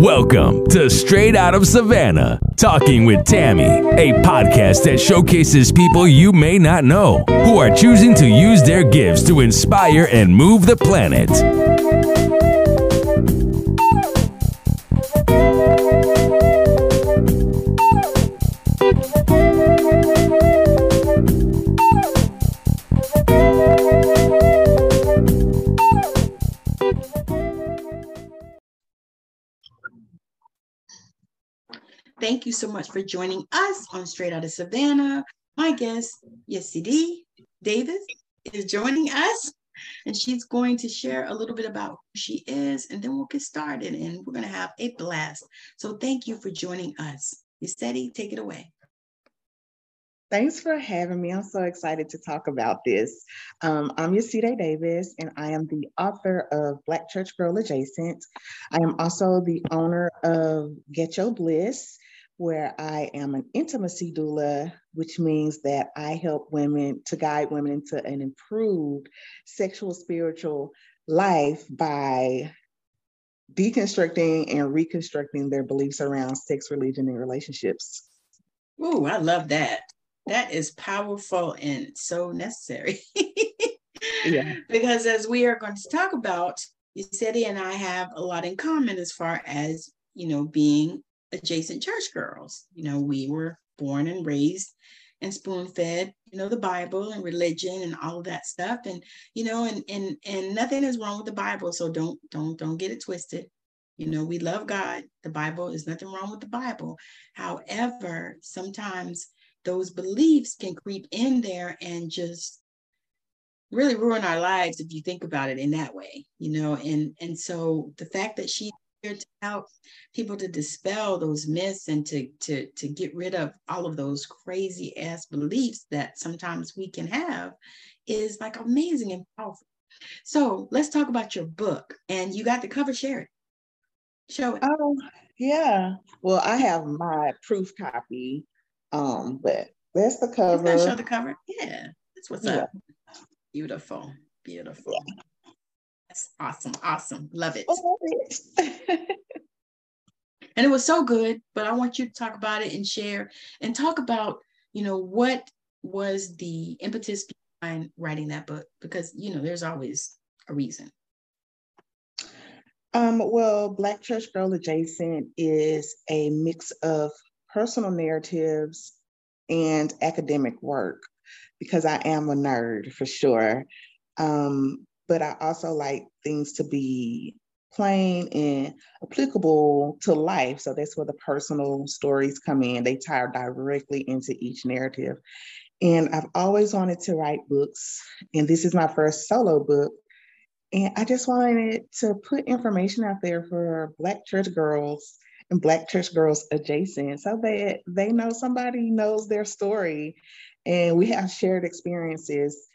Welcome to Straight Out of Savannah, Talking with Tammi, a podcast that showcases people you may not know who are choosing to use their gifts to inspire and move the planet. You so much for joining us on Straight Out of Savannah. My guest, Yeside Davis, is joining us, and she's going to share a little bit about who she is, and then we'll get started, and we're going to have a blast. So thank you for joining us. Yeside, take it away. Thanks for having me. I'm so excited to talk about this. Um, I'm Yeside Davis, and I am the author of Black Church Girl Adjacent. I am also the owner of Getcho Bliss, where I am an intimacy doula, which means that I help women to guide women into an improved sexual spiritual life by deconstructing and reconstructing their beliefs around sex, religion, and relationships. Oh, I love that. That is powerful and so necessary. yeah. Because as we are going to talk about, Yeside and I have a lot in common as far as, you know, being adjacent church girls. You know, we were born and raised and spoon fed, you know, the Bible and religion and all of that stuff. And, you know, and and and nothing is wrong with the Bible. So don't don't don't get it twisted. You know, we love God. The Bible is nothing wrong with the Bible. However, sometimes those beliefs can creep in there and just really ruin our lives if you think about it in that way, you know. And and so the fact that she here to help people to dispel those myths and to to to get rid of all of those crazy ass beliefs that sometimes we can have is like amazing and powerful. So let's talk about your book. And you got the cover, share it. Show it. Oh, yeah. Well, I have my proof copy. Um, but that's the cover. Show the cover. Yeah, that's what's yeah. up. Beautiful, beautiful. Yeah. That's awesome. Awesome. Love it. Love it. and it was so good, but I want you to talk about it and share and talk about, you know, what was the impetus behind writing that book? Because, you know, there's always a reason. Um, well, Black Church Girl Adjacent is a mix of personal narratives and academic work because I am a nerd for sure. Um, but I also like things to be plain and applicable to life. So that's where the personal stories come in. They tie directly into each narrative. And I've always wanted to write books, and this is my first solo book. And I just wanted to put information out there for Black church girls and Black church girls adjacent so that they know somebody knows their story and we have shared experiences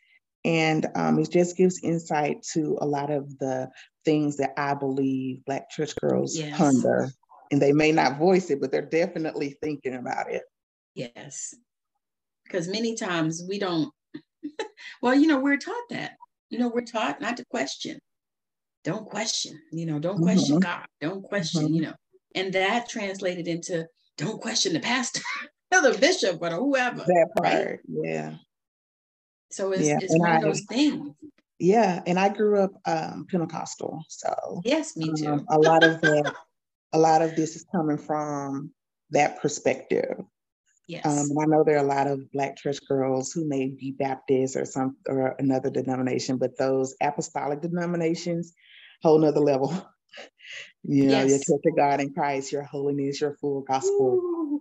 and um, it just gives insight to a lot of the things that I believe Black church girls yes. ponder. And they may not voice it, but they're definitely thinking about it. Yes. Because many times we don't, well, you know, we're taught that. You know, we're taught not to question. Don't question, you know, don't question mm-hmm. God. Don't question, mm-hmm. you know. And that translated into don't question the pastor, the bishop, or whoever. That part, right? yeah. So it's, yeah. it's one I, of those things. Yeah, and I grew up um, Pentecostal, so yes, me too. Um, a lot of that, a lot of this is coming from that perspective. Yes. Um, and I know there are a lot of Black church girls who may be Baptist or some or another denomination, but those apostolic denominations, whole nother level. you know, yes. your Church of God in Christ, your holiness, your full gospel.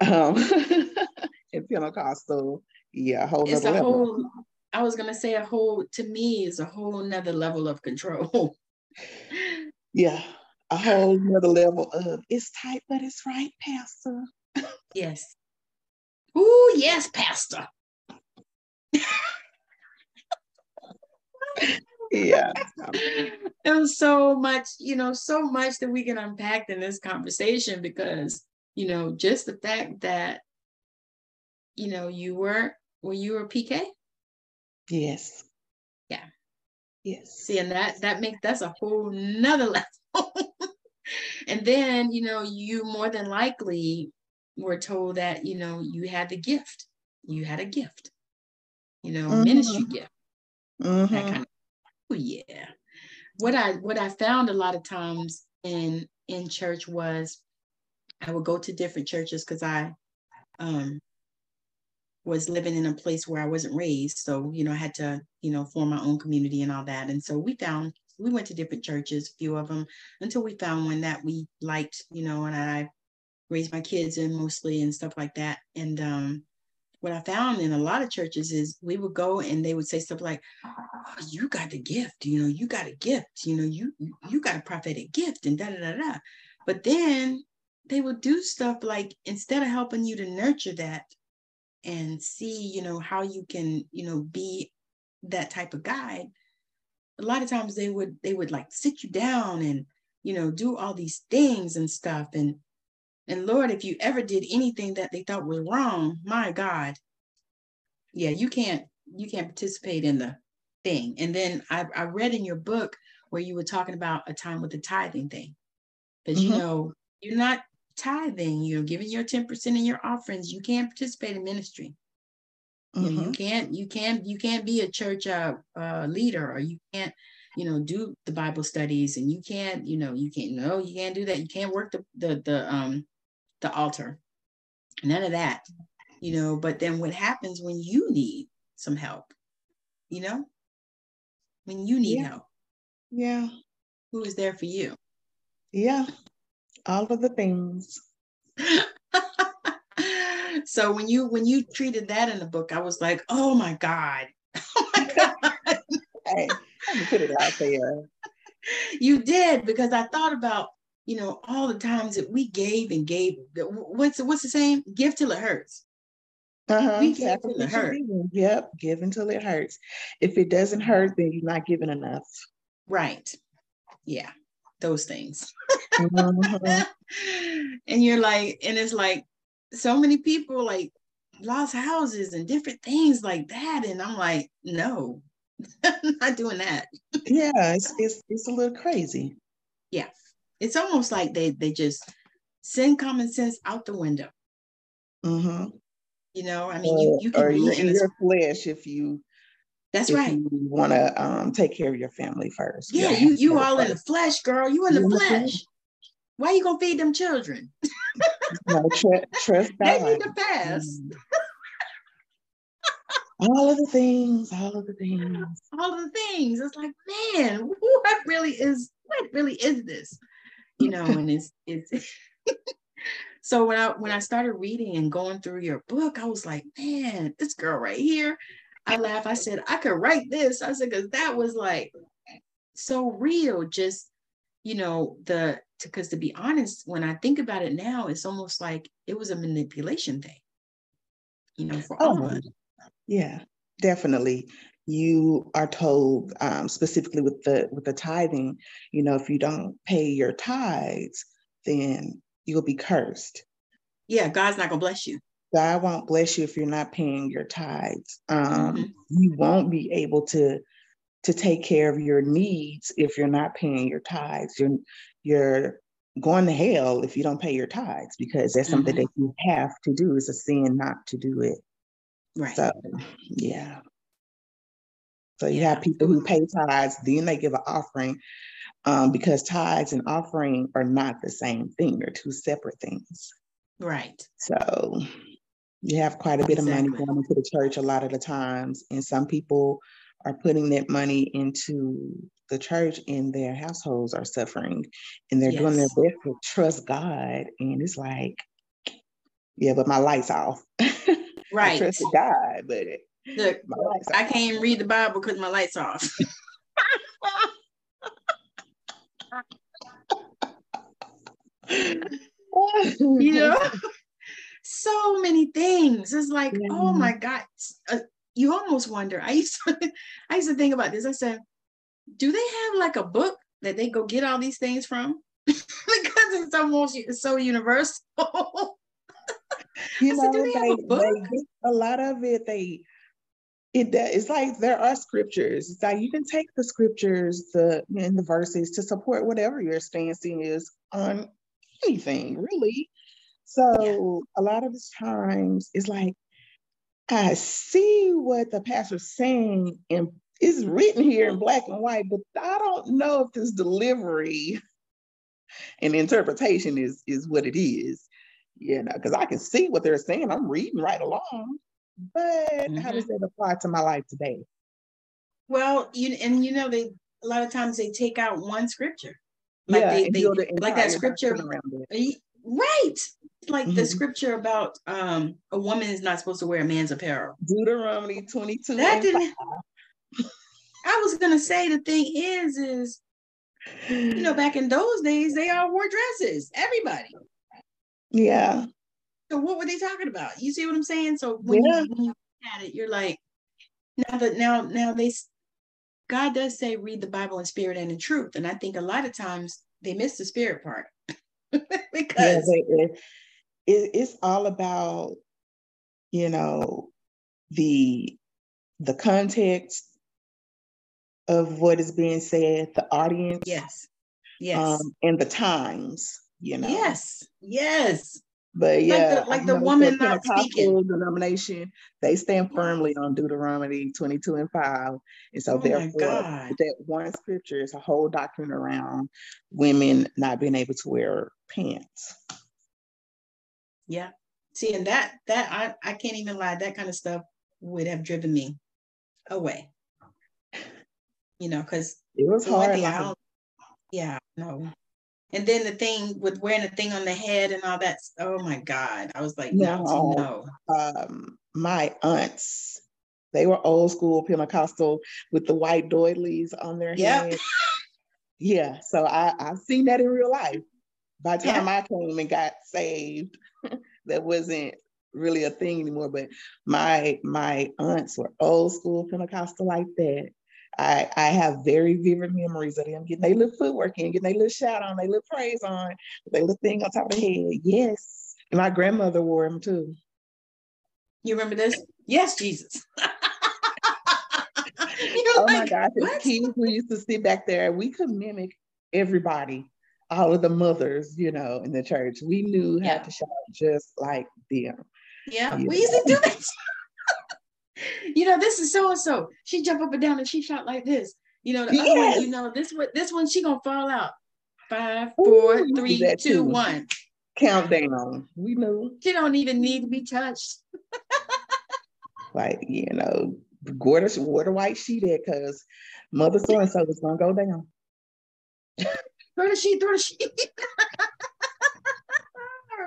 Um, in Pentecostal, yeah, a whole it's a level. whole I was gonna say a whole to me is a whole nother level of control. yeah, a whole nother level of it's tight, but it's right, Pastor. yes. Oh yes, Pastor. yeah. There's so much, you know, so much that we can unpack in this conversation because, you know, just the fact that, you know, you were were you a PK? Yes. Yeah. Yes. See, and that that makes that's a whole nother level. and then, you know, you more than likely were told that, you know, you had the gift. You had a gift, you know, mm-hmm. ministry gift. Mm-hmm. That kind of, oh yeah. What I what I found a lot of times in in church was I would go to different churches because I um was living in a place where I wasn't raised. So, you know, I had to, you know, form my own community and all that. And so we found, we went to different churches, a few of them, until we found one that we liked, you know, and I raised my kids in mostly and stuff like that. And um, what I found in a lot of churches is we would go and they would say stuff like, oh, you got the gift, you know, you got a gift, you know, you you got a prophetic gift and da da da da. But then they would do stuff like instead of helping you to nurture that, and see you know how you can you know be that type of guide a lot of times they would they would like sit you down and you know do all these things and stuff. And and lord if you ever did anything that they thought was wrong my god. Yeah you can't you can't participate in the thing. And then i, I read in your book where you were talking about a time with the tithing thing. Because mm-hmm. you know you're not tithing, you know, giving your 10% in your offerings, you can't participate in ministry. Mm-hmm. You, know, you mm-hmm. can't, you can't, you can't be a church uh, uh, leader or you can't, you know, do the Bible studies and you can't, you know, you can't, no, you can't do that. You can't work the, the, the, um, the altar. None of that, you know, but then what happens when you need some help, you know, when you need yeah. help? Yeah. Who is there for you? Yeah all of the things. so when you when you treated that in the book, I was like, oh my God. Oh my God. hey, put it out there. You did because I thought about, you know, all the times that we gave and gave. What's what's the same? Give till it hurts. Uh-huh. We give till it hurts. Yep, give until it hurts. If it doesn't hurt, then you're not giving enough. Right. Yeah those things. mm-hmm. and you're like, and it's like so many people like lost houses and different things like that. And I'm like, no, I'm not doing that. yeah, it's, it's it's a little crazy. Yeah. It's almost like they they just send common sense out the window. Mm-hmm. You know, I mean, you, you can be in your flesh if you that's right. You want to um, take care of your family first. Yeah, you you all in the flesh, girl. You in the flesh. Why are you gonna feed them children? no, tr- trust God. They need to fast. Mm. all of the things, all of the things, all of the things. It's like, man, what really is what really is this? You know, and it's it's. so when I when I started reading and going through your book, I was like, man, this girl right here I laugh. I said, I could write this. I said, because that was like so real. Just, you know, the, because to, to be honest, when I think about it now, it's almost like it was a manipulation thing, you know, for all oh, of us. Yeah, definitely. You are told um, specifically with the with the tithing, you know, if you don't pay your tithes, then you'll be cursed. Yeah, God's not gonna bless you. God won't bless you if you're not paying your tithes. Um, mm-hmm. You won't be able to to take care of your needs if you're not paying your tithes. You're you're going to hell if you don't pay your tithes because that's mm-hmm. something that you have to do. It's a sin not to do it. Right. So yeah. So you have people who pay tithes, then they give an offering, um, because tithes and offering are not the same thing. They're two separate things. Right. So you have quite a bit of money going into the church a lot of the times, and some people are putting that money into the church and their households are suffering and they're yes. doing their best to trust God. And it's like, yeah, but my light's off. Right. I trusted God, but Look, I can't even read the Bible because my light's off. you know? So many things. It's like, yeah. oh my God. Uh, you almost wonder. I used to I used to think about this. I said, do they have like a book that they go get all these things from? because it's almost it's so universal. you know, said, they, have a, they, a lot of it they it it's like there are scriptures. It's like you can take the scriptures, the in the verses to support whatever your stance is on anything really. So yeah. a lot of the times it's like I see what the pastor's saying and it's written here in black and white, but I don't know if this delivery and interpretation is is what it is. You know, because I can see what they're saying. I'm reading right along, but mm-hmm. how does that apply to my life today? Well, you and you know they a lot of times they take out one scripture, like yeah, they, they like that scripture right, like mm-hmm. the scripture about um a woman is not supposed to wear a man's apparel. Deuteronomy twenty two. That didn't. I was gonna say the thing is is you know back in those days they all wore dresses. Everybody. Yeah. So what were they talking about? You see what I'm saying? So when, yeah. you, when you look at it, you're like, now that now now they God does say read the Bible in spirit and in truth. And I think a lot of times they miss the spirit part because yeah, it, it's all about, you know, the the context of what is being said, the audience. Yes. Yes. Um, and the times, you know. Yes. Yes. But yeah, like the, like the woman not speaking. denomination, they stand firmly on Deuteronomy 22 and 5. And so oh therefore that one scripture is a whole doctrine around women not being able to wear pants. Yeah. See, and that that I, I can't even lie, that kind of stuff would have driven me away. You know, because it was hard. yeah, no and then the thing with wearing the thing on the head and all that. Oh my God. I was like, no, no. Um, my aunts, they were old school Pentecostal with the white doilies on their yep. head. yeah. So I, I've seen that in real life. By the time yeah. I came and got saved, that wasn't really a thing anymore. But my my aunts were old school Pentecostal like that. I, I have very vivid memories of them getting their little footwork in, getting their little shout on, their little praise on, their little thing on top of their head. Yes. And my grandmother wore them too. You remember this? Yes, Jesus. oh like, my gosh, as kids, we used to sit back there. We could mimic everybody, all of the mothers, you know, in the church. We knew how to shout just like them. Yeah, we used to do that you know, this is so and so. She jump up and down and she shot like this. You know, the yes. other one, you know, this one, this one, she gonna fall out. Five, four, Ooh, three, two, too. one. Countdown. We knew. She don't even need to be touched. like, you know, water, water white sheet it because mother so and so is gonna go down. throw the sheet, throw the sheet.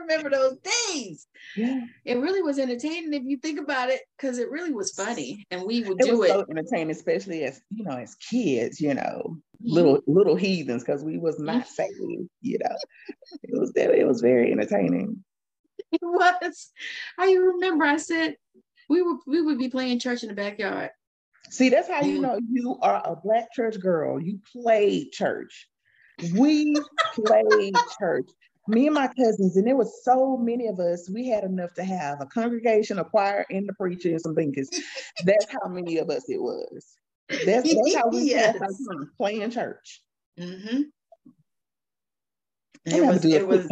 remember those days. Yeah. It really was entertaining if you think about it, because it really was funny. And we would it do it. So entertaining, especially as you know, as kids, you know, mm-hmm. little little heathens, because we was not mm-hmm. saved, you know. it was it was very entertaining. It was. I remember I said we would we would be playing church in the backyard. See, that's how you know you are a black church girl. You played church. We played church me and my cousins, and there was so many of us, we had enough to have a congregation, a choir, and the preacher and some thinkers. that's how many of us it was. That's, that's how we yes. playing church. Mm-hmm. It was, it was,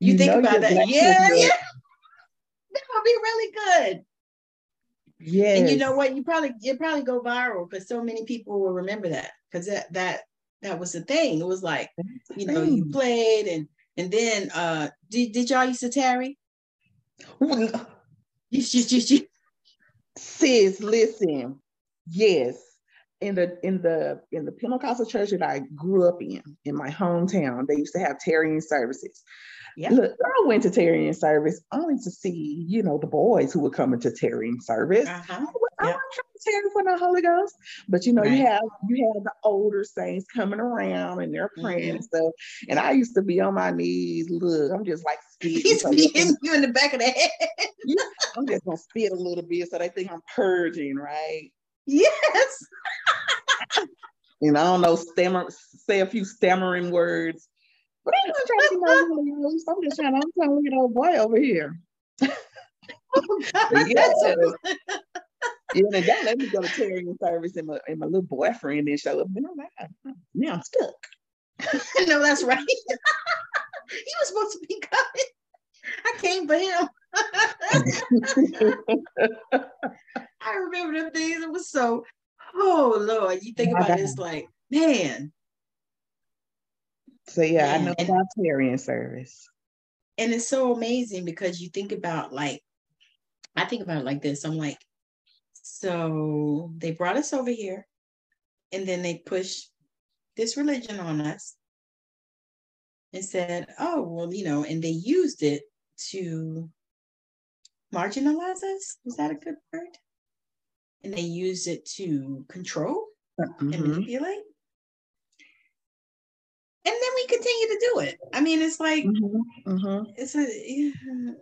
you, you think about that. Yeah, yeah. That would be really good. Yeah. And you know what? You probably it probably go viral because so many people will remember that because that that that was the thing. It was like, you know, you played and and then uh did, did y'all used to tarry? Sis, listen. Yes. In the in the in the Pentecostal church that I grew up in, in my hometown, they used to have tarrying services. Yeah. Look, I went to tarrying service only to see, you know, the boys who were coming to tarrying service. Uh-huh. I yep. wasn't for the Holy Ghost, but you know, right. you have you have the older saints coming around and they're praying mm-hmm. and stuff. And I used to be on my knees. Look, I'm just like He's hitting you in the back of the head. I'm just gonna spit a little bit so they think I'm purging, right? Yes. and I don't know, stammer, say a few stammering words but I'm not trying to see my Holy Ghost. I'm just trying. I'm trying to look at old boy over here. yes. yeah, and don't let me go to tarrying service and my, and my little boyfriend didn't show up. And I'm now I'm stuck. no, that's right. He was supposed to be coming. I came for him. I remember them things. It was so, oh Lord, you think about it, it's like, man. So yeah, man. I know about tarrying service. And it's so amazing because you think about like, I think about it like this. I'm like, so they brought us over here and then they pushed this religion on us and said, oh, well, you know, and they used it to marginalize us. Is that a good word? And they used it to control mm-hmm. and manipulate. And then we continue to do it. I mean, it's like, mm-hmm. Mm-hmm. it's a,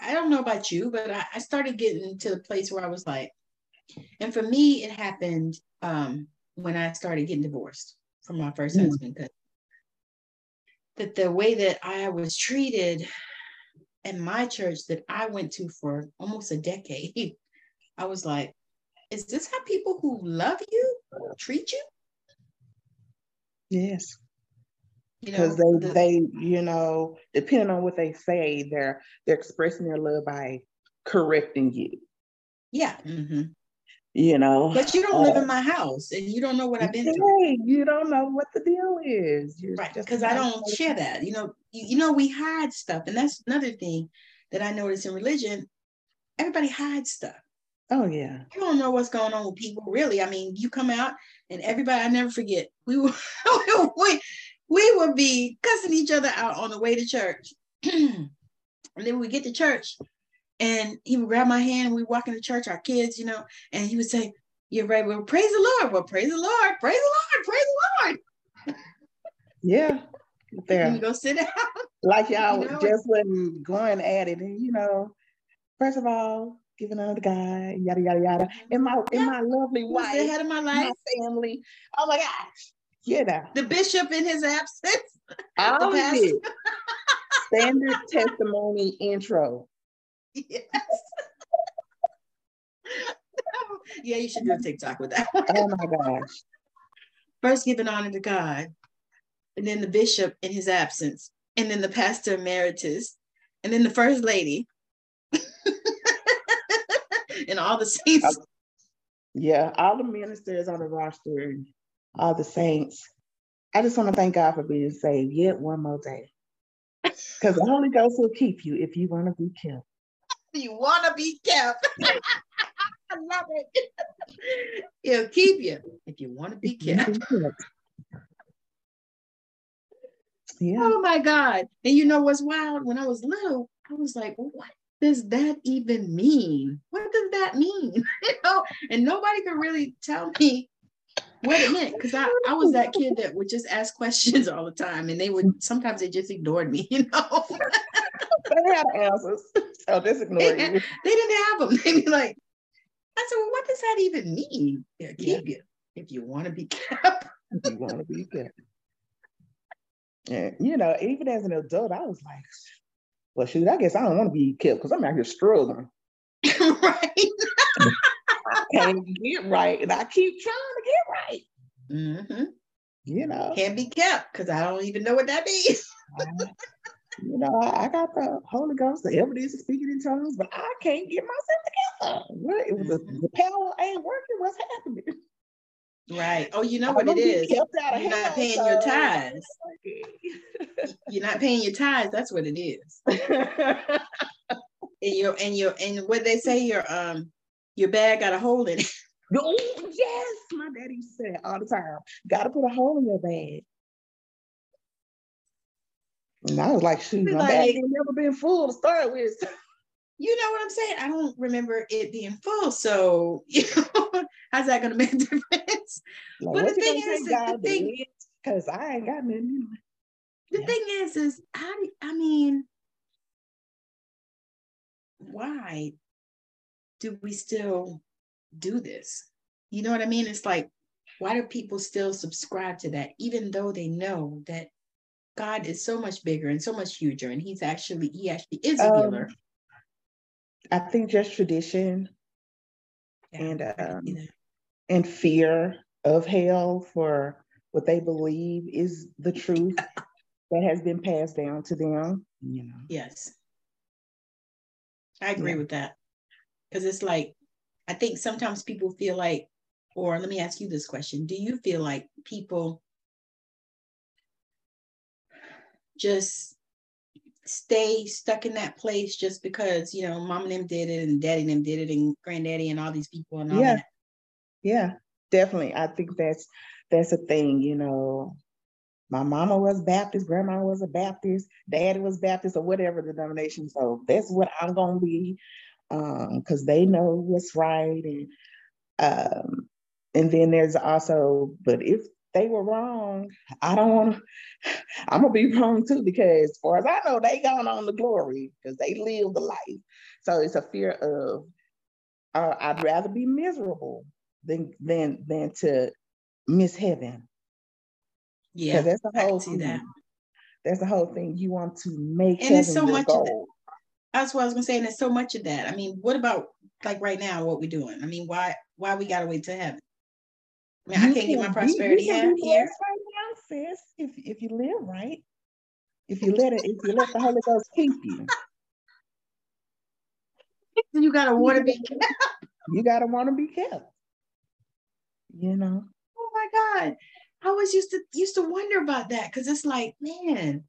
I don't know about you, but I, I started getting to the place where I was like, and for me, it happened um, when I started getting divorced from my first mm. husband. Cause that the way that I was treated in my church that I went to for almost a decade, I was like, is this how people who love you treat you? Yes. Because you know, they, the, they, you know, depending on what they say, they're they're expressing their love by correcting you. Yeah. Mm-hmm you know. But you don't live in uh, my house and you don't know what I've been through. You don't know what the deal is. You're right. Because I don't share that. You know, you, you know, we hide stuff. And that's another thing that I notice in religion. Everybody hides stuff. Oh yeah. You don't know what's going on with people, really. I mean, you come out and everybody, I never forget, we were we, we would be cussing each other out on the way to church. and then we get to church and he would grab my hand and we walk into church, our kids, you know, and he would say, You're right. Well, praise the Lord. Well, praise the Lord. Praise the Lord. Praise the Lord. Yeah. There. You go sit down. Like y'all you know? just wasn't going at it. And you know, first of all, giving honor to God, yada yada yada. In my in my lovely wife, the head of my life, my family. Oh my gosh. You know. The bishop in his absence. All of it. Standard testimony intro. Yes. yeah, you should do a TikTok with that. oh my gosh. First giving honor to God, and then the bishop in his absence, and then the pastor emeritus, and then the first lady, and all the saints. Yeah, all the ministers on the roster, all the saints. I just want to thank God for being saved yet one more day. Because the Holy Ghost will keep you if you want to be kept you want to be kept. I love it. He'll keep you if you want to be kept. Yeah. Oh my God. And you know what's wild? When I was little, I was like, what does that even mean? What does that mean? you know, and nobody could really tell me what it meant because I, I was that kid that would just ask questions all the time and they would sometimes they just ignored me, you know. they had answers. Oh, so just ignore they, you. They didn't have them. They'd be like, I said, well, what does that even mean? Yeah. if you want to be kept. if you want to be kept. And you know, even as an adult, I was like, well, shoot, I guess I don't want to be kept because I'm out here struggling. right. I can't get right, and I keep trying to get right. Mm-hmm. You know, can't be kept because I don't even know what that means you know, I, I, got the Holy Ghost, the evidence of speaking in tongues, but I can't get myself together. What? It was mm-hmm. the, the power ain't working. What's happening? Right. Oh, you know I what it is. You're not paying so... your tithes. You're not paying your tithes. That's what it is. and your and your and what they say your um your bag got a hole in it. Oh yes, my daddy said all the time. Got to put a hole in your bag. And I was like, shoot, my like, bag ain't never been full to start with. You know what I'm saying? I don't remember it being full. So, you know, how's that going to make a difference? Like, but the thing is, the thing, because I ain't got nothing. The yeah. thing is, is do I mean, why do we still do this? You know what I mean? It's like, why do people still subscribe to that, even though they know that God is so much bigger and so much huger, and He's actually He actually is a um, healer. I think just tradition yeah, and um, and fear of hell for what they believe is the truth. that has been passed down to them. You know. Yes. I agree yeah. with that. Because it's like, I think sometimes people feel like, or let me ask you this question Do you feel like people just stay stuck in that place just because, you know, mom and them did it and daddy and them did it and granddaddy and all these people and all yeah. that? Yeah, definitely. I think that's that's a thing, you know. My mama was Baptist, grandma was a Baptist, daddy was Baptist, or whatever the denomination. So that's what I'm gonna be, because um, they know what's right. And um, and then there's also, but if they were wrong, I don't want to. I'm gonna be wrong too, because as far as I know, they gone on the glory because they live the life. So it's a fear of uh, I'd rather be miserable than than than to miss heaven. Yeah, that's the whole thing. That. That's the whole thing. You want to make and it's so much goal. That's what I was gonna say, and there's so much of that. I mean, what about like right now, what we're doing? I mean, why why we gotta wait to heaven? I mean, you I can't get my prosperity you, you here. Right now, sis, if if you live right, if you let it, if you let the Holy Ghost keep you. You gotta want to be kept. You gotta want to be kept. You know. Oh my God. I always used to used to wonder about that because it's like, man,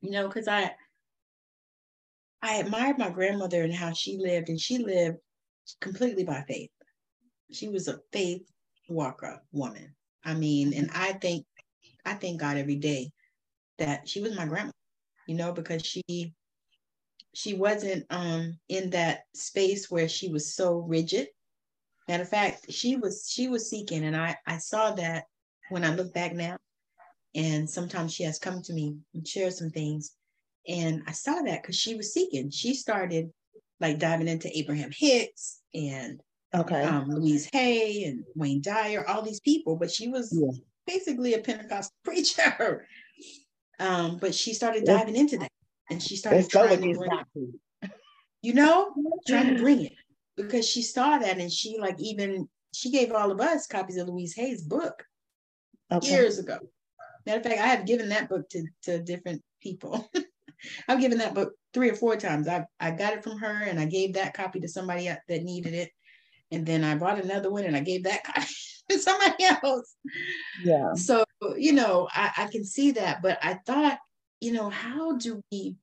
you know, because I I admired my grandmother and how she lived, and she lived completely by faith. She was a faith walker woman. I mean, and I think I thank God every day that she was my grandma, you know, because she she wasn't um in that space where she was so rigid. Matter of fact, she was she was seeking, and I I saw that when I look back now, and sometimes she has come to me and shared some things. And I saw that because she was seeking. She started like diving into Abraham Hicks and okay. um, Louise Hay and Wayne Dyer, all these people, but she was yeah. basically a Pentecostal preacher. Um, but she started diving into that and she started trying to bring it, you know, trying to bring it because she saw that and she like even she gave all of us copies of Louise Hay's book okay. years ago. Matter of fact, I have given that book to, to different people. I've given that book three or four times. I, I got it from her and I gave that copy to somebody that needed it. And then I bought another one and I gave that copy to somebody else. Yeah. So, you know, I, I can see that. But I thought, you know, how do we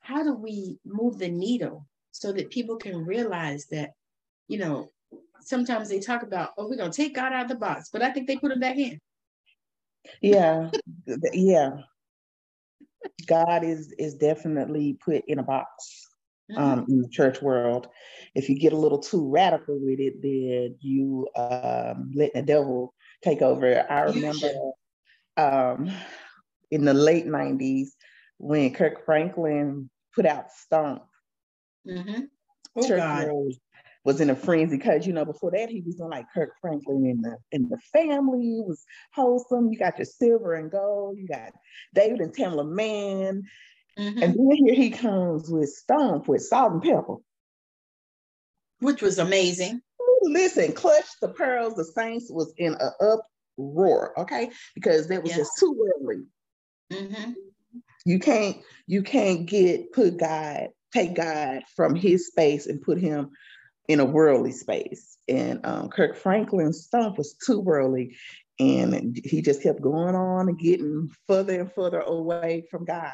how do we move the needle so that people can realize that, you know, sometimes they talk about, oh, we're gonna take God out of the box, but I think they put him back in. Yeah, yeah. God is is definitely put in a box mm-hmm. um, in the church world. If you get a little too radical with it, then you um, let the devil take over. I remember um, in the late '90s when Kirk Franklin put out Stomp. Mm-hmm. Oh, church God. world was in a frenzy because you know before that he was doing like Kirk Franklin in the in the family was wholesome. You got your silver and gold. You got David and Tamela Mann, mm-hmm. and then here he comes with Stomp with Salt-N-Pepa, which was amazing. Listen, Clutch the Pearls, the Saints was in a uproar, okay, because that was just too early. Mm-hmm. You can't you can't get put God take God from His space and put Him in a worldly space. And um, Kirk Franklin's stuff was too worldly. And he just kept going on and getting further and further away from God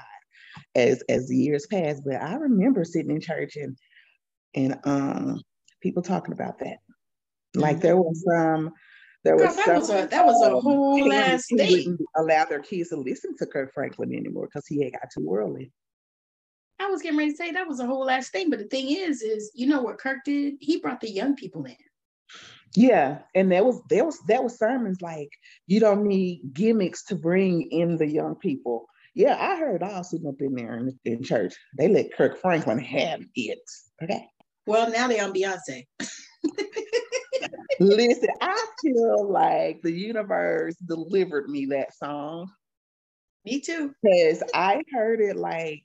as as the years passed. But I remember sitting in church and and um people talking about that. Like mm-hmm. there was some there was, that, was a, that was a whole last thing. Wouldn't allow their kids to listen to Kirk Franklin anymore because he had got too worldly. Was getting ready to say that was a whole last thing. But the thing is, is you know what Kirk did? He brought the young people in. Yeah, and there was there was that was sermons like you don't need gimmicks to bring in the young people. Yeah, I heard all sitting up in there in, in church. They let Kirk Franklin have it. Okay. Well, now they're on Beyonce. Listen, I feel like the universe delivered me that song. Me too. Because I heard it like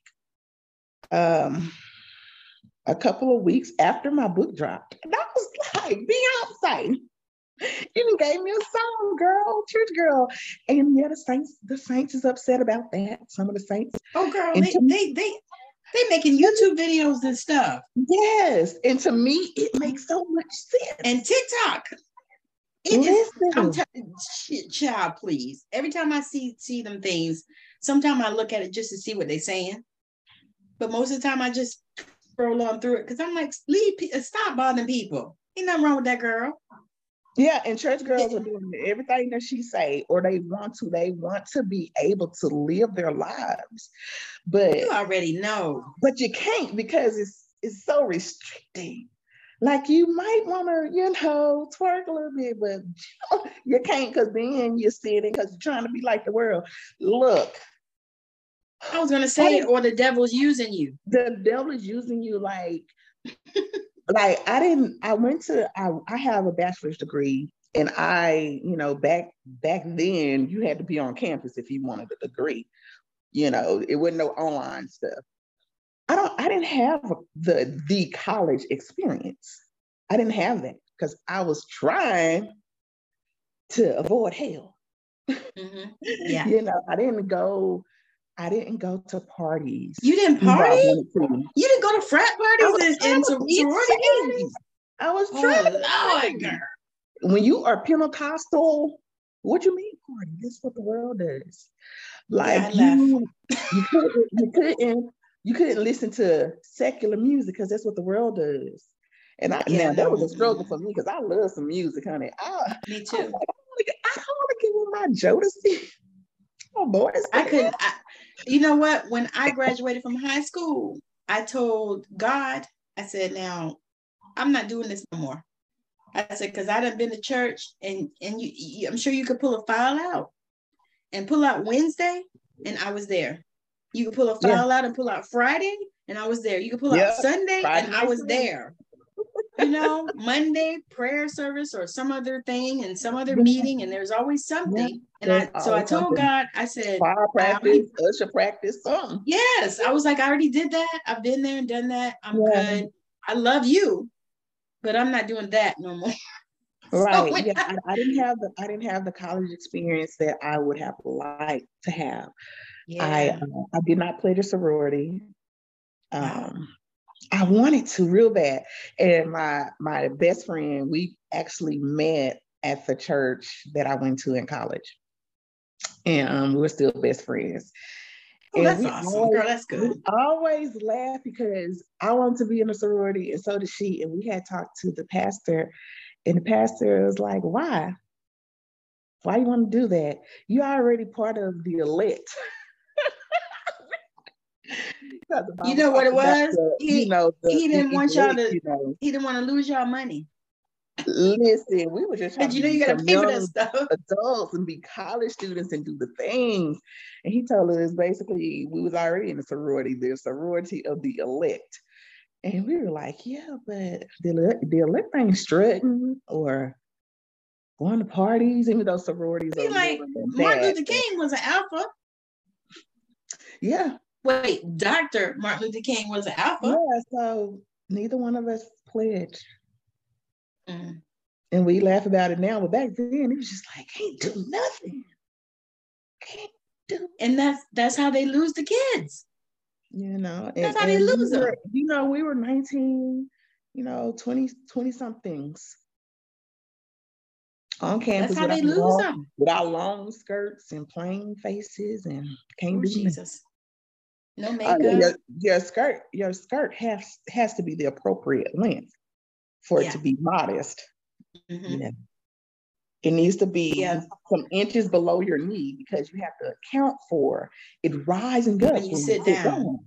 um, a couple of weeks after my book dropped. And I was like, Beyonce. you gave me a song, girl, church girl. And yeah, the saints, the saints is upset about that. Some of the saints. Oh, girl, they, they they they making YouTube videos and stuff. Yes, and to me, it makes so much sense. And TikTok. It is, I'm telling shit, child, please. Every time I see see them things, sometimes I look at it just to see what they're saying. But most of the time, I just scroll on through it because I'm like, leave, uh, stop bothering people. Ain't nothing wrong with that girl. Yeah, and church girls are doing everything that she say, or they want to. They want to be able to live their lives, but you already know. But you can't because it's it's so restricting. Like you might want to, you know, twerk a little bit, but you can't because then you're sitting because you're trying to be like the world. Look, I was gonna say, or the devil's using you. The devil is using you like like I didn't I went to I, I have a bachelor's degree and I, you know, back back then you had to be on campus if you wanted a degree. You know, it wasn't no online stuff. I don't I didn't have the the college experience. I didn't have that because I was trying to avoid hell. Mm-hmm. Yeah. you know, I didn't go I didn't go to parties. You didn't party? You didn't go to frat parties and, and sororities? I was trying. Oh, Lord, When you are Pentecostal, what do you mean party? That's what the world is. Like yeah, you, you, couldn't, you couldn't, you couldn't listen to secular music because that's what the world does. And I, yeah, now that was a struggle for me because I love some music, honey. I, me too. I, I don't want to give my Jodeci. Oh boy, I could. I, you know what? When I graduated from high school, I told God, I said, now I'm not doing this no more. I said, because I done been to church and and you, you, I'm sure you could pull a file out and pull out Wednesday, and I was there. You could pull a file yeah. out and pull out Friday, and I was there. You could pull yeah. out Sunday, Friday and I was there you know, Monday prayer service or some other thing and some other meeting, and there's always something. And I so I told God, I said, practice, usher practice, something. Yes, I was like, I already did that. I've been there and done that. I'm yeah. good. I love you, but I'm not doing that no more. Right. so, yeah, I, I, didn't have the I didn't have the college experience that I would have liked to have. Yeah. I uh, I did not play the sorority. Um, I wanted to real bad. And my my best friend, we actually met at the church that I went to in college. And um, we are still best friends. Oh, that's awesome. Always, Girl, that's good. always laugh because I wanted to be in a sorority and so did she. And we had talked to the pastor, and the pastor was like, Why? Why you want to do that? You're already part of the elect. you know what it was? The, he, you know, the, he didn't want y'all to. You know, he didn't want to lose y'all money. Listen, we were just trying you know you gotta pay for that stuff. Adults and be college students and do the things. And he told us basically we was already in the sorority, the sorority of the elect. And we were like, yeah, but the, the elect ain't strutting or going to parties, even though sororities are like Martin Luther King was an alpha. Yeah, Wait, Dr. Martin Luther King was an alpha. Yeah, so neither one of us pledged. Mm. And we laugh about it now, but back then it was just like, can't do nothing. Can't do. And that's that's how they lose the kids. You know, and, that's how they lose we were, them. You know, we were 19, you know, 20, 20 somethings on campus. That's how they lose long, them. Without long skirts and plain faces and can't oh, do Jesus. No makeup. Uh, your, your, skirt, your skirt has has to be the appropriate length for yeah. it to be modest. Mm-hmm. Yeah. It needs to be yeah. some inches below your knee because you have to account for it rising up when you when sit you down.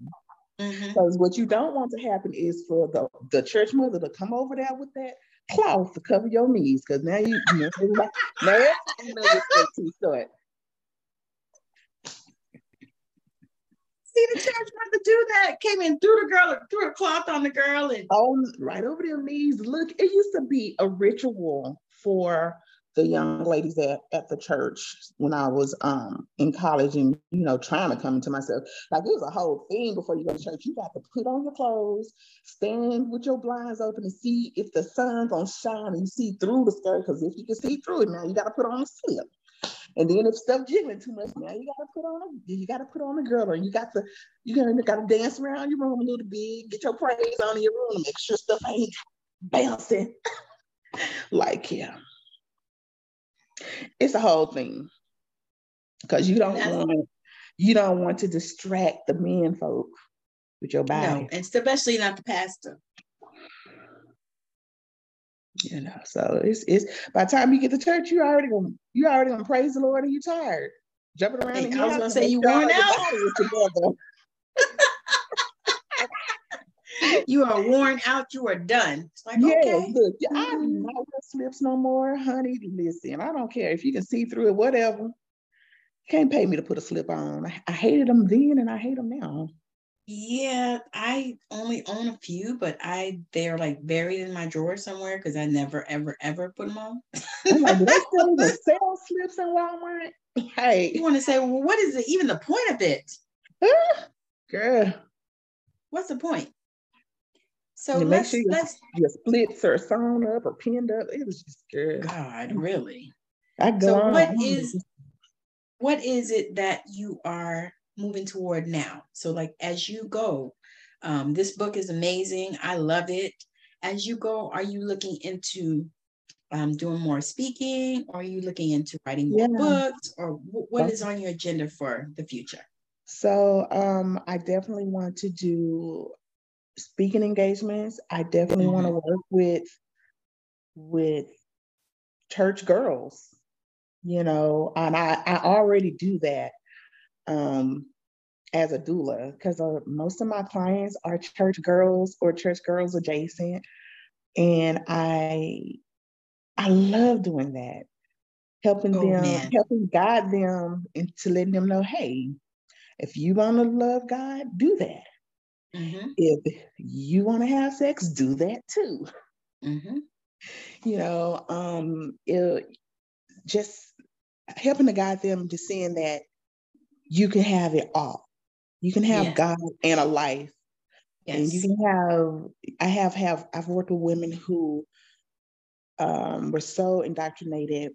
Mm-hmm. Because what you don't want to happen is for the, the church mother to come over there with that cloth to cover your knees. Because now you, you know, now you know it's too short. See the church to do that. Came in, threw the girl, threw a cloth on the girl, and oh, right over their knees. Look, it used to be a ritual for the young ladies at, at the church when I was um in college and you know trying to come into myself. Like it was a whole thing before you go to church. You got to put on your clothes, stand with your blinds open to see if the sun's gonna shine and see through the skirt. Because if you can see through it now, you got to put on a slip. And then if stuff jiggling too much, now you gotta put on a you gotta put on a girdle. You got to you gotta, gotta dance around your room a little bit, get your praise on in your room, make sure stuff ain't bouncing. like yeah, it's a whole thing because you don't want you don't want to distract the men folk with your body. No, and especially not the pastor. You know, so it's it's by the time you get to church, you already gonna you already gonna praise the Lord and you tired. Jumping around. Hey, I was gonna say you worn out. you are worn out. You are done. It's like, yeah, okay. look, mm-hmm. I do not wear slips no more, honey. Listen, I don't care if you can see through it, whatever. You can't pay me to put a slip on. I, I hated them then, and I hate them now. Yeah, I only own a few, but I they're like buried in my drawer somewhere because I never, ever, ever put them on. I'm like, do they still even sell slips in Walmart? Hey, you want to say, well, what is it, even the point of it? Girl, what's the point? So let's, make sure your, let's your splits are sewn up or pinned up. It was just good. God, really? I go so on. what is what is it that you are moving toward now? So like as you go, um, this book is amazing. I love it. As you go, are you looking into um, doing more speaking? Or are you looking into writing more yeah. books? Or w- what is on your agenda for the future? So um, I definitely want to do speaking engagements. I definitely mm-hmm. want to work with with church girls, you know, and I, I already do that um, as a doula because uh, most of my clients are church girls or church girls adjacent, and I I love doing that, helping oh, them, man. helping guide them into letting them know, hey, if you want to love God, do that. Mm-hmm. If you want to have sex, do that too. Mm-hmm. You know, um, it, just helping to guide them to seeing that you can have it all. You can have God and a life. Yes. And you can have, I have have I've worked with women who um, were so indoctrinated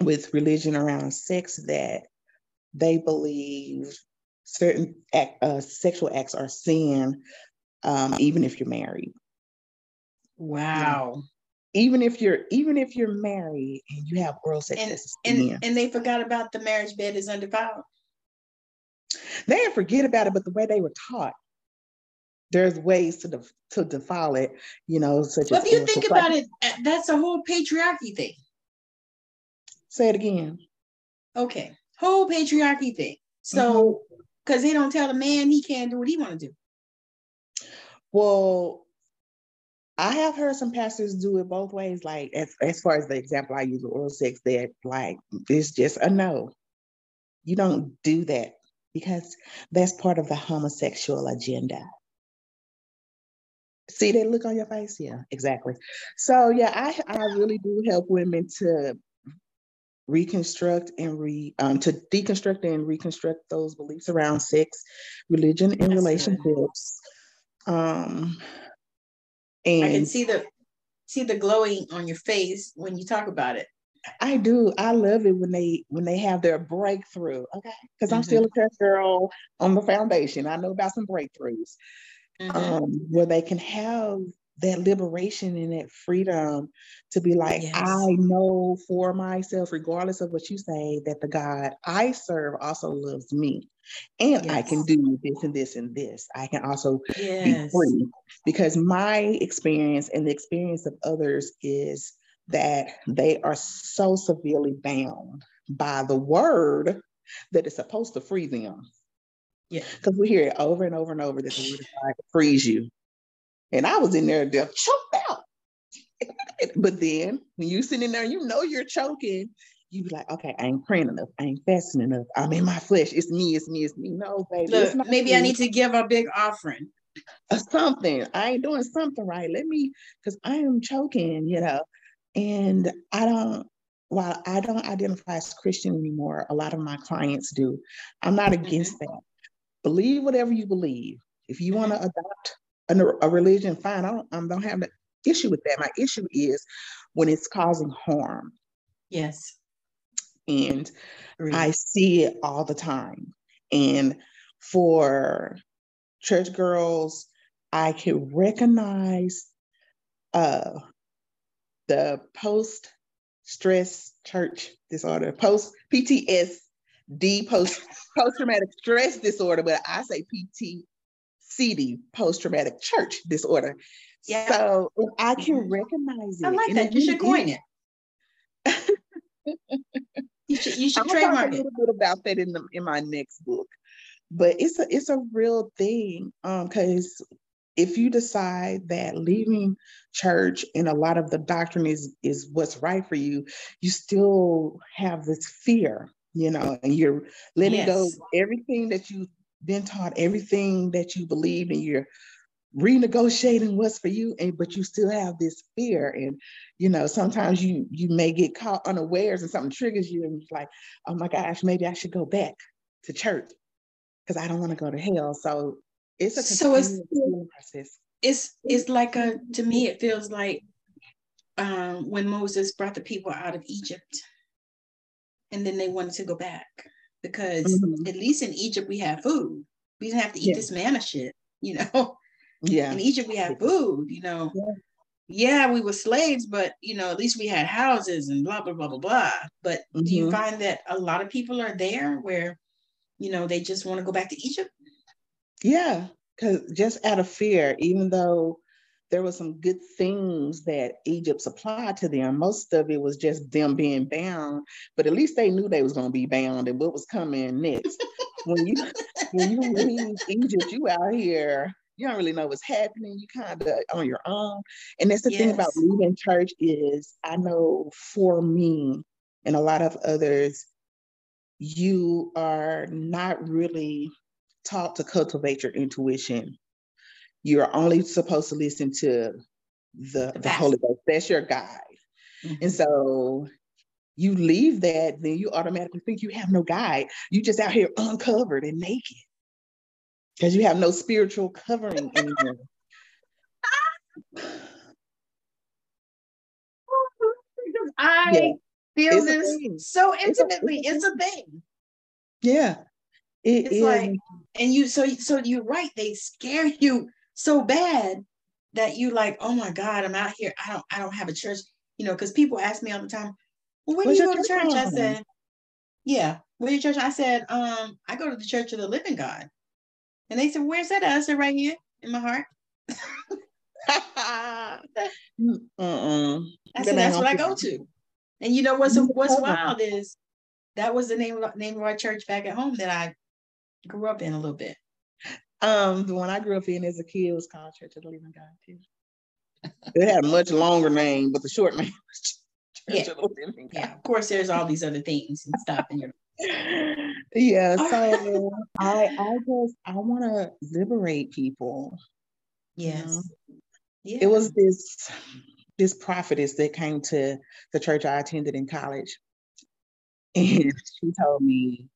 with religion around sex that they believe certain act, uh, sexual acts are sin, um, even if you're married. Wow. Even if you're even if you're married and you have oral sex, and, and, and they forgot about the marriage bed is undefiled. They didn't forget about it, but the way they were taught, there's ways to def- to defile it, you know, such but as. If you think about it, that's a whole patriarchy thing. Say it again. Okay, whole patriarchy thing. So mm-hmm. because they don't tell the man he can't do what he want to do. Well, I have heard some pastors do it both ways. Like as, as far as the example I use with oral sex, that like it's just a no. You don't do that because that's part of the homosexual agenda. See that look on your face? Yeah, exactly. So yeah, I I really do help women to reconstruct and re um, to deconstruct and reconstruct those beliefs around sex, religion, and relationships. Um, and I can see the see the glowing on your face when you talk about it. I do. I love it when they when they have their breakthrough. Okay, because mm-hmm. I'm still a church girl on the foundation. I know about some breakthroughs mm-hmm. um, where they can have that liberation and that freedom to be like, yes. I know for myself, regardless of what you say, that the God I serve also loves me. And yes. I can do this and this and this. I can also yes. be free because my experience and the experience of others is that they are so severely bound by the word that is supposed to free them. Yeah. Because we hear it over and over and over that the word of God frees you. And I was in there just choked out. but then when you sitting there, you know you're choking. You be like, okay, I ain't praying enough. I ain't fasting enough. I'm in my flesh. It's me. It's me. It's me. No, baby. Look, maybe me. I need to give a big offering. Or something. I ain't doing something right. Let me, because I am choking, you know. And I don't, while I don't identify as Christian anymore, a lot of my clients do. I'm not mm-hmm. against that. Believe whatever you believe. If you want to adopt a, a, religion, fine. I don't, I don't have an issue with that. My issue is when it's causing harm. Yes. And I see it all the time. And for church girls, I can recognize uh, the post stress church disorder, post PTSD, post post traumatic stress disorder, but I say PTCD, post traumatic church disorder. Yeah. So if I can mm-hmm. recognize it. I like that. You should coin it. you should, you should trademark a little bit about that in the in my next book. But it's a it's a real thing. Um, because if you decide that leaving church and a lot of the doctrine is is what's right for you, you still have this fear, you know, and you're letting yes. go everything that you've been taught, everything that you believe, and you're renegotiating what's for you and but you still have this fear. And you know sometimes you you may get caught unawares and something triggers you and you're like oh my gosh maybe i should go back to church because i don't want to go to hell. So it's a so it's process. It's it's like a to me it feels like um, when moses brought the people out of egypt and then they wanted to go back because mm-hmm. at least in egypt we have food we didn't have to eat yeah. this manna shit you know yeah. In Egypt, we had food, you know. Yeah. yeah. we were slaves, but you know, at least we had houses and blah blah blah blah blah. But mm-hmm. do you mm-hmm. find that a lot of people are there where, you know, they just want to go back to Egypt? Yeah, because just out of fear, even though there were some good things that Egypt supplied to them. Most of it was just them being bound, but at least they knew they was going to be bound and what was coming next. when you when you leave Egypt, you out here you don't really know what's happening. You kind of on your own. And that's the yes. thing about leaving church is I know for me and a lot of others, you are not really taught to cultivate your intuition. You're only supposed to listen to the, the Holy Ghost. That's your guide. Mm-hmm. And so you leave that, then you automatically think you have no guide. You just out here uncovered and naked because you have no spiritual covering anymore. I yeah. feel it's this so intimately. It's a, it's a thing. Yeah. It it's is. like, and you so so you're right. They scare you so bad that you like, oh my God, I'm out here. I don't I don't have a church, you know, because people ask me all the time, well, when do you go to church? I said, Yeah, where your church? I said, um, I go to the Church of the Living God. And they said, Where's that? I said, Right here in my heart. uh-uh. I said, That's what I go to. And you know what's what's wild is that was the name of name of our church back at home that I grew up in a little bit. Um, the one I grew up in as a kid was called Church of the Living God too. it had a much longer name, but the short name was Church yeah. of the Living God. Yeah, of course, there's all these other things and stuff in your yeah so i i just i want to liberate people yes you know? yeah. it was this this prophetess that came to the church i attended in college and she told me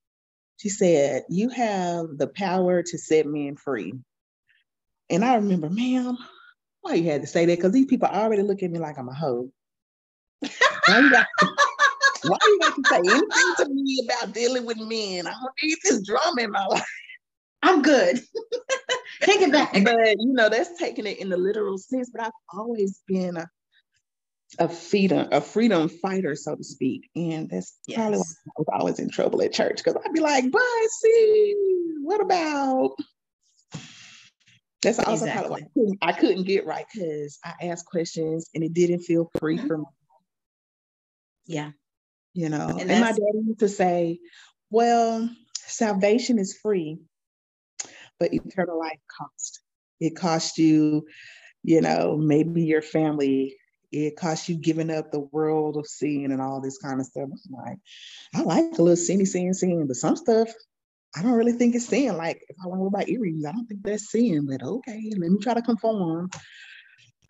she said you have the power to set men free and i remember ma'am why you had to say that because these people already look at me like i'm a hoe why you have to say anything to me about dealing with men? I don't need this drama in my life. I'm good. Take it back. But you know, that's taking it in the literal sense. But I've always been a a freedom, a freedom fighter, so to speak. And that's yes. probably why I was always in trouble at church because I'd be like, but see, what about that's also exactly. probably why I couldn't get right because I asked questions and it didn't feel free mm-hmm. for me. Yeah you know. And, and my daddy used to say, well, salvation is free, but eternal life cost. It costs you, you know, maybe your family. It costs you giving up the world of sin and all this kind of stuff. I'm like, I like a little sinny sin, sin, but some stuff I don't really think it's sin. Like if I want to wear my earrings, I don't think that's sin. But okay, let me try to conform.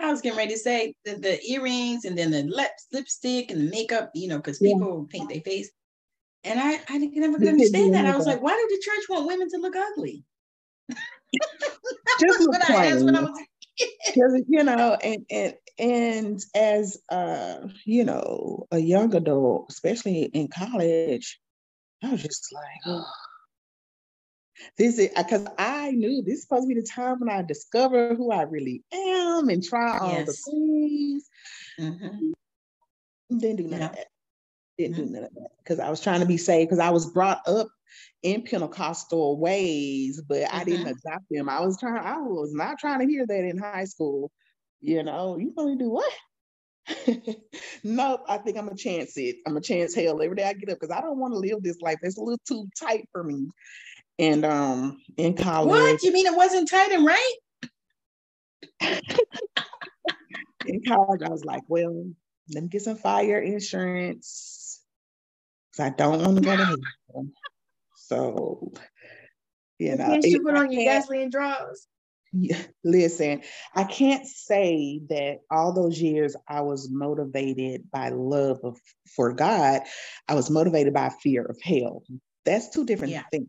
I was getting ready to say the, the earrings and then the lip, lipstick and the makeup, you know, because people yeah. paint their face. And I, I never could understand that. I was like, why did the church want women to look ugly? Just look plain. Because you know, and and and as uh, you know, a young adult, especially in college, I was just like, oh, this is because I knew this is supposed to be the time when I discover who I really am and try all yes. the things. Mm-hmm. Didn't do none yeah. of that. Didn't mm-hmm. do none of that because I was trying to be saved because I was brought up in Pentecostal ways, but mm-hmm. I didn't mm-hmm. adopt them. I was trying, I was not trying to hear that in high school. You know, you gonna do what? nope, I think I'm a chance it. I'm a chance hell every day I get up because I don't want to live this life. It's a little too tight for me. And um in college. What? You mean it wasn't tight and right? in college, I was like, well, let me get some fire insurance. I don't want to go to hell. So, you know, you put on your gasoline drawers. Listen, I can't say that all those years I was motivated by love of, for God. I was motivated by fear of hell. That's two different yeah. things.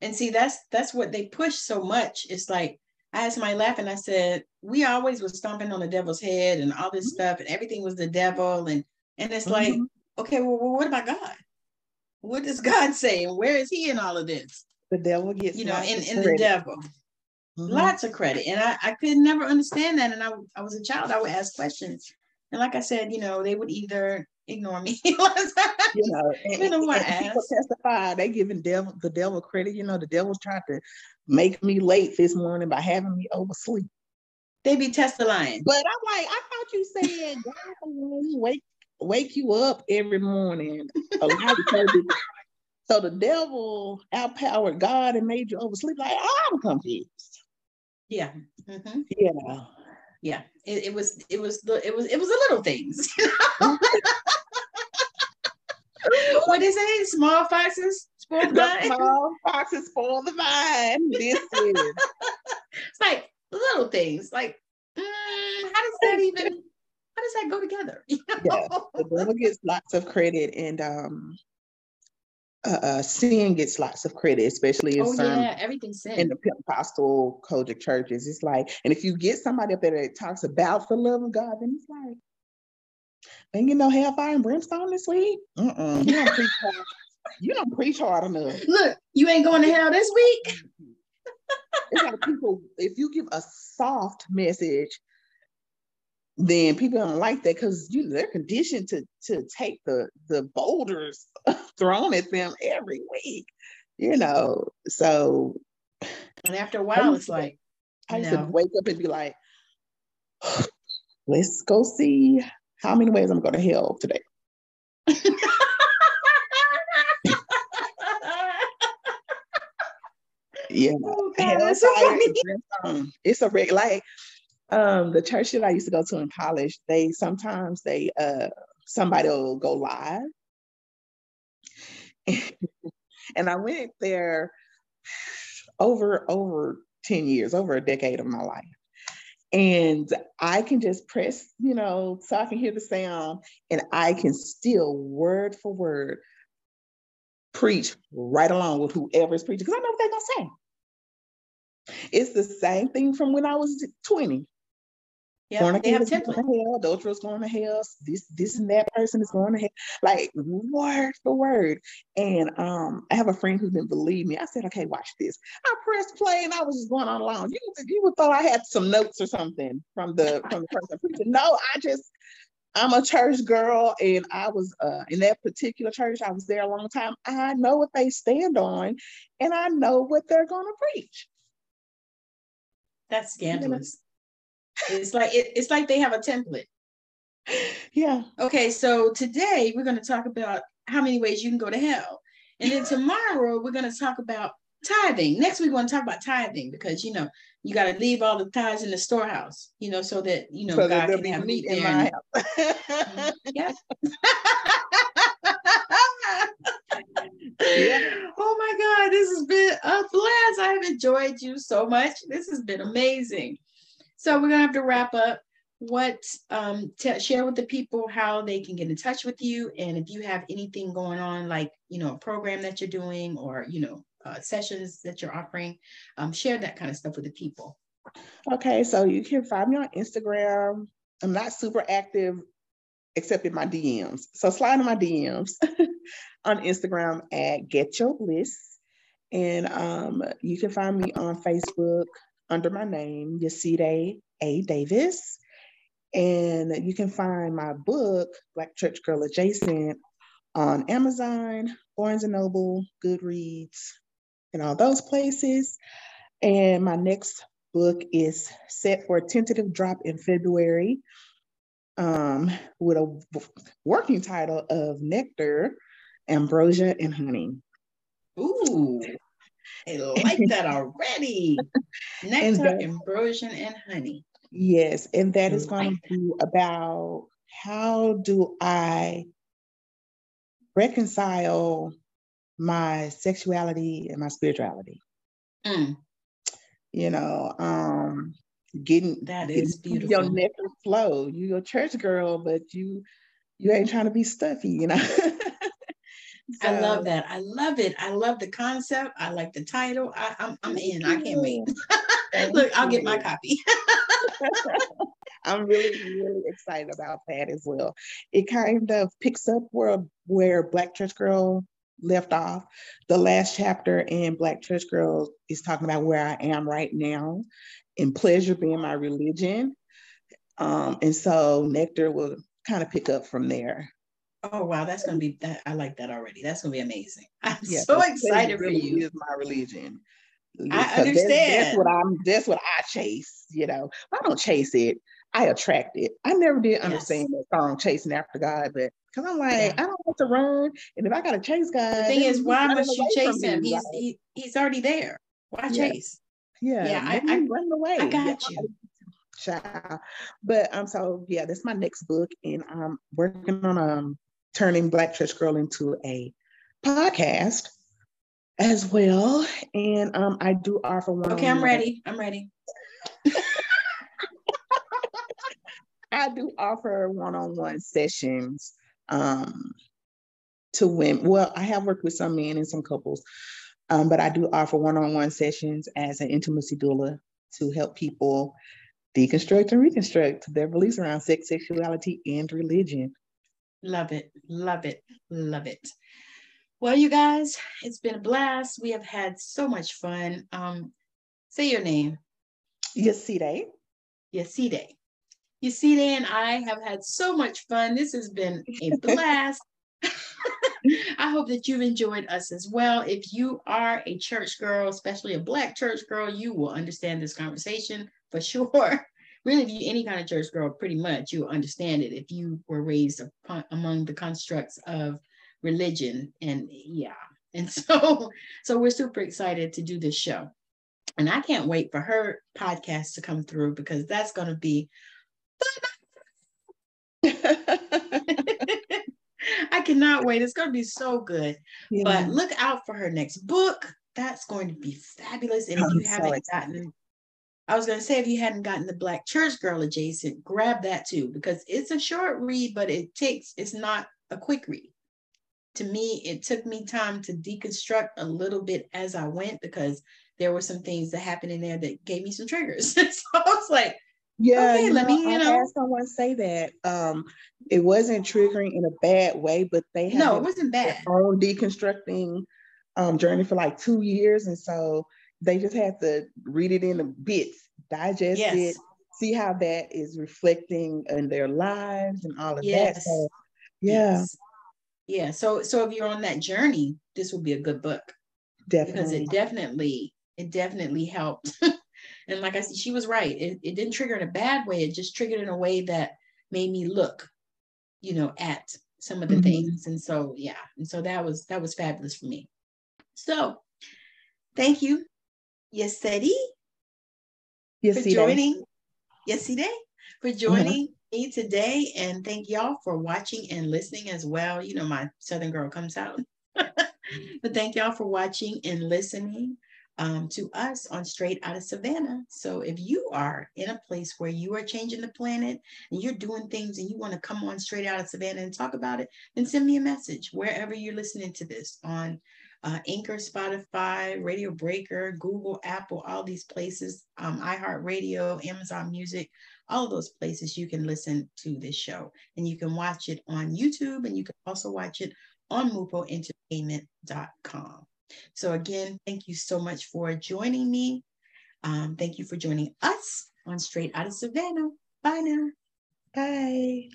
And see, that's that's what they push so much. It's like I had somebody and I said, "We always was stomping on the devil's head and all this mm-hmm. stuff, and everything was the devil." And and it's mm-hmm. like, okay, well, what about God? what does God say? And where is he in all of this? The devil gets you know, in, in the devil. Mm-hmm. Lots of credit. And I, I could never understand that. And I, I was a child, I would ask questions. And like I said, you know, they would either ignore me. you know, and, you know people testify, they giving devil the devil credit. You know, the devil's trying to make me late this morning by having me oversleep. They be testifying. But I'm like, I thought you said God wake wake you up every morning. so the devil outpowered God and made you oversleep. Like I'm confused. Yeah. Mm-hmm. Yeah. Yeah. It, it, was. It was. The. It was. It was the little things. what is it? Small foxes spoil the vine. Small foxes spoil the vine. This is. it's like little things. Like, mm, how does that even? Does that go together? You know? Yeah, the devil gets lots of credit, and um, uh, uh, sin gets lots of credit, especially in oh, some yeah, everything's sin. in the Pentecostal COGIC churches. It's like, and if you get somebody up there that talks about the love of God, then it's like, ain't you know hellfire and brimstone this week. Mm-mm, you don't preach hard. You don't preach hard enough. Look, you ain't going to hell this week. it's like people, if you give a soft message, then people don't like that because you know, they're conditioned to to take the the boulders thrown at them every week, you know. So, and after a while, it's like I used no. to wake up and be like, "Let's go see how many ways I'm going to hell today." yeah, oh, God, so it's a regular like um, the church that I used to go to in college, they sometimes they uh somebody will go live. and I went there over over 10 years, over a decade of my life. And I can just press, you know, so I can hear the sound and I can still word for word preach right along with whoever's preaching because I know what they're gonna say. It's the same thing from when I was 20. Yeah, they have templates. Hell, adulterous going to hell. This, this, and that person is going to hell. Like word for word. And um, I have a friend who didn't believe me. I said, "Okay, watch this." I pressed play, and I was just going on along. You, you would thought I had some notes or something from the from the person preaching. No, I just I'm a church girl, and I was uh, in that particular church. I was there a long time. I know what they stand on, and I know what they're going to preach. That's scandalous. It's like it, it's like they have a template. Yeah. Okay, so today we're going to talk about how many ways you can go to hell. And then tomorrow we're going to talk about tithing. Next week we're going to talk about tithing because you know you got to leave all the tithes in the storehouse, you know, so that you know so God can have meat there. And, yeah. yeah. Oh my God, this has been a blast. I have enjoyed you so much. This has been amazing. So we're gonna have to wrap up. What um share with the people how they can get in touch with you, and if you have anything going on, like you know a program that you're doing, or you know uh, sessions that you're offering, um, share that kind of stuff with the people. Okay, so you can find me on Instagram. I'm not super active except in my DMs. So slide in my DMs on Instagram at Getcho Bliss. And um, you can find me on Facebook under my name, Yeside A. Davis. And you can find my book, Black Church Girl Adjacent, on Amazon, Barnes and Noble, Goodreads, and all those places. And my next book is set for a tentative drop in February um, with a working title of Nectar, Ambrosia, and Honey. Ooh, I like that already. Nectar, that, ambrosia, and honey. Yes, and that is going to be about how do I reconcile my sexuality and my spirituality. Mm. You know, um, getting that is getting beautiful. Your neck flow. You a church girl, but you you ain't trying to be stuffy, you know. so, I love that. I love it. I love the concept. I like the title. I, am I'm, I'm in. I can't wait. Look, I'll get my copy. I'm really, really excited about that as well. It kind of picks up where where Black Church Girl left off. The last chapter in Black Church Girl is talking about where I am right now and pleasure being my religion. Um, and so Nectar will kind of pick up from there. Oh wow, that's gonna be that. I like that already. That's gonna be amazing. I'm yeah, so excited really for you. Is my religion. I understand. That's, that's, what I'm. That's what I chase. You know, I don't chase it. I attract it. I never did understand yes. that song "Chasing After God," but because I'm like, yeah. I don't want to run, and if I gotta chase God, the thing is, why must you chase him? Me, he's right? he, he's already there. Why yeah. chase? Yeah, yeah, I, I run away. I got you. Child. But um, so yeah, that's my next book, and I'm working on um turning Black Church Girl into a podcast as well. And um, I do offer one. Okay, I'm ready. I'm ready. I do offer one-on-one sessions um, to women. Well, I have worked with some men and some couples, um, but I do offer one-on-one sessions as an intimacy doula to help people deconstruct and reconstruct their beliefs around sex, sexuality, and religion. Love it, love it, love it. Well, you guys, it's been a blast. We have had so much fun. Um, say your name. Yeside. Yeside. Yeside and I have had so much fun. This has been a blast. I hope that you've enjoyed us as well. If you are a church girl, especially a Black church girl, you will understand this conversation for sure. Really, if you any kind of church girl, pretty much you understand it if you were raised upon, among the constructs of religion and yeah. And so, so we're super excited to do this show, and I can't wait for her podcast to come through because that's going to be. I cannot wait. It's going to be so good. Yeah. But look out for her next book. That's going to be fabulous. And if you haven't gotten, I was going to say, if you hadn't gotten the Black Church Girl adjacent, grab that too, because it's a short read, but it takes, it's not a quick read. To me, it took me time to deconstruct a little bit as I went because there were some things that happened in there that gave me some triggers. so I was like, yeah, okay, let know, me, you know. I had someone say that um, it wasn't triggering in a bad way, but they had no, it wasn't bad. own deconstructing um, journey for like two years, and so they just have to read it in bits, digest yes. it, see how that is reflecting in their lives and all of yes. that. So, yeah, yes. yeah. So, so if you're on that journey, this would be a good book. Definitely, because it definitely, it definitely helped. And like I said, she was right. It, it didn't trigger in a bad way. It just triggered in a way that made me look, you know, at some of the mm-hmm. things. And so, yeah. And so that was, that was fabulous for me. So thank you, Yeside, yes, for joining. Yeside for mm-hmm. joining mm-hmm. me today. And thank y'all for watching and listening as well. You know, my Southern girl comes out. but thank y'all for watching and listening. um, to us on Straight Out of Savannah. So if you are in a place where you are changing the planet and you're doing things and you want to come on Straight Out of Savannah and talk about it, then send me a message wherever you're listening to this on uh, Anchor, Spotify, Radio Breaker, Google, Apple, all these places, um, iHeartRadio, Amazon Music, all those places you can listen to this show. And you can watch it on YouTube and you can also watch it on mupoentertainment.com. So, again, thank you so much for joining me. Um, thank you for joining us on Straight Out of Savannah. Bye now. Bye.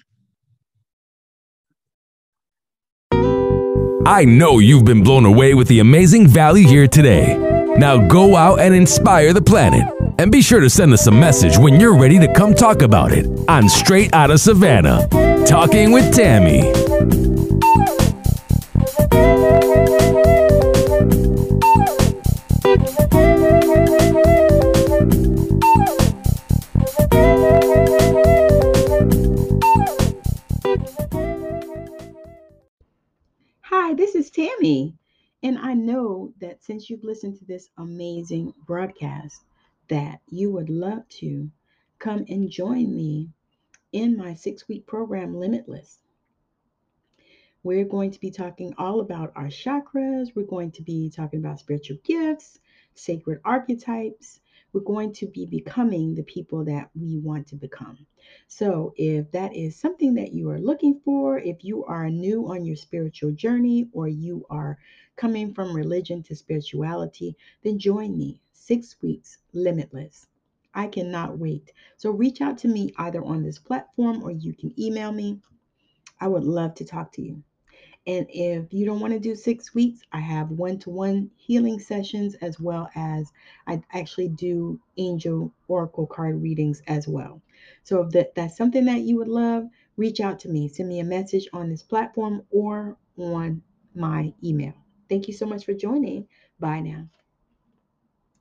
I know you've been blown away with the amazing value here today. Now go out and inspire the planet. And be sure to send us a message when you're ready to come talk about it on Straight Out of Savannah. Talking with Tammi. And I know that since you've listened to this amazing broadcast, that you would love to come and join me in my six week program, Limitless. We're going to be talking all about our chakras. We're going to be talking about spiritual gifts, sacred archetypes, we're going to be becoming the people that we want to become. So, if that is something that you are looking for, if you are new on your spiritual journey or you are coming from religion to spirituality, then join me. Six weeks, limitless. I cannot wait. So, reach out to me either on this platform or you can email me. I would love to talk to you. And if you don't want to do six weeks, I have one to one healing sessions as well as I actually do angel oracle card readings as well. So if that, that's something that you would love, reach out to me. Send me a message on this platform or on my email. Thank you so much for joining. Bye now.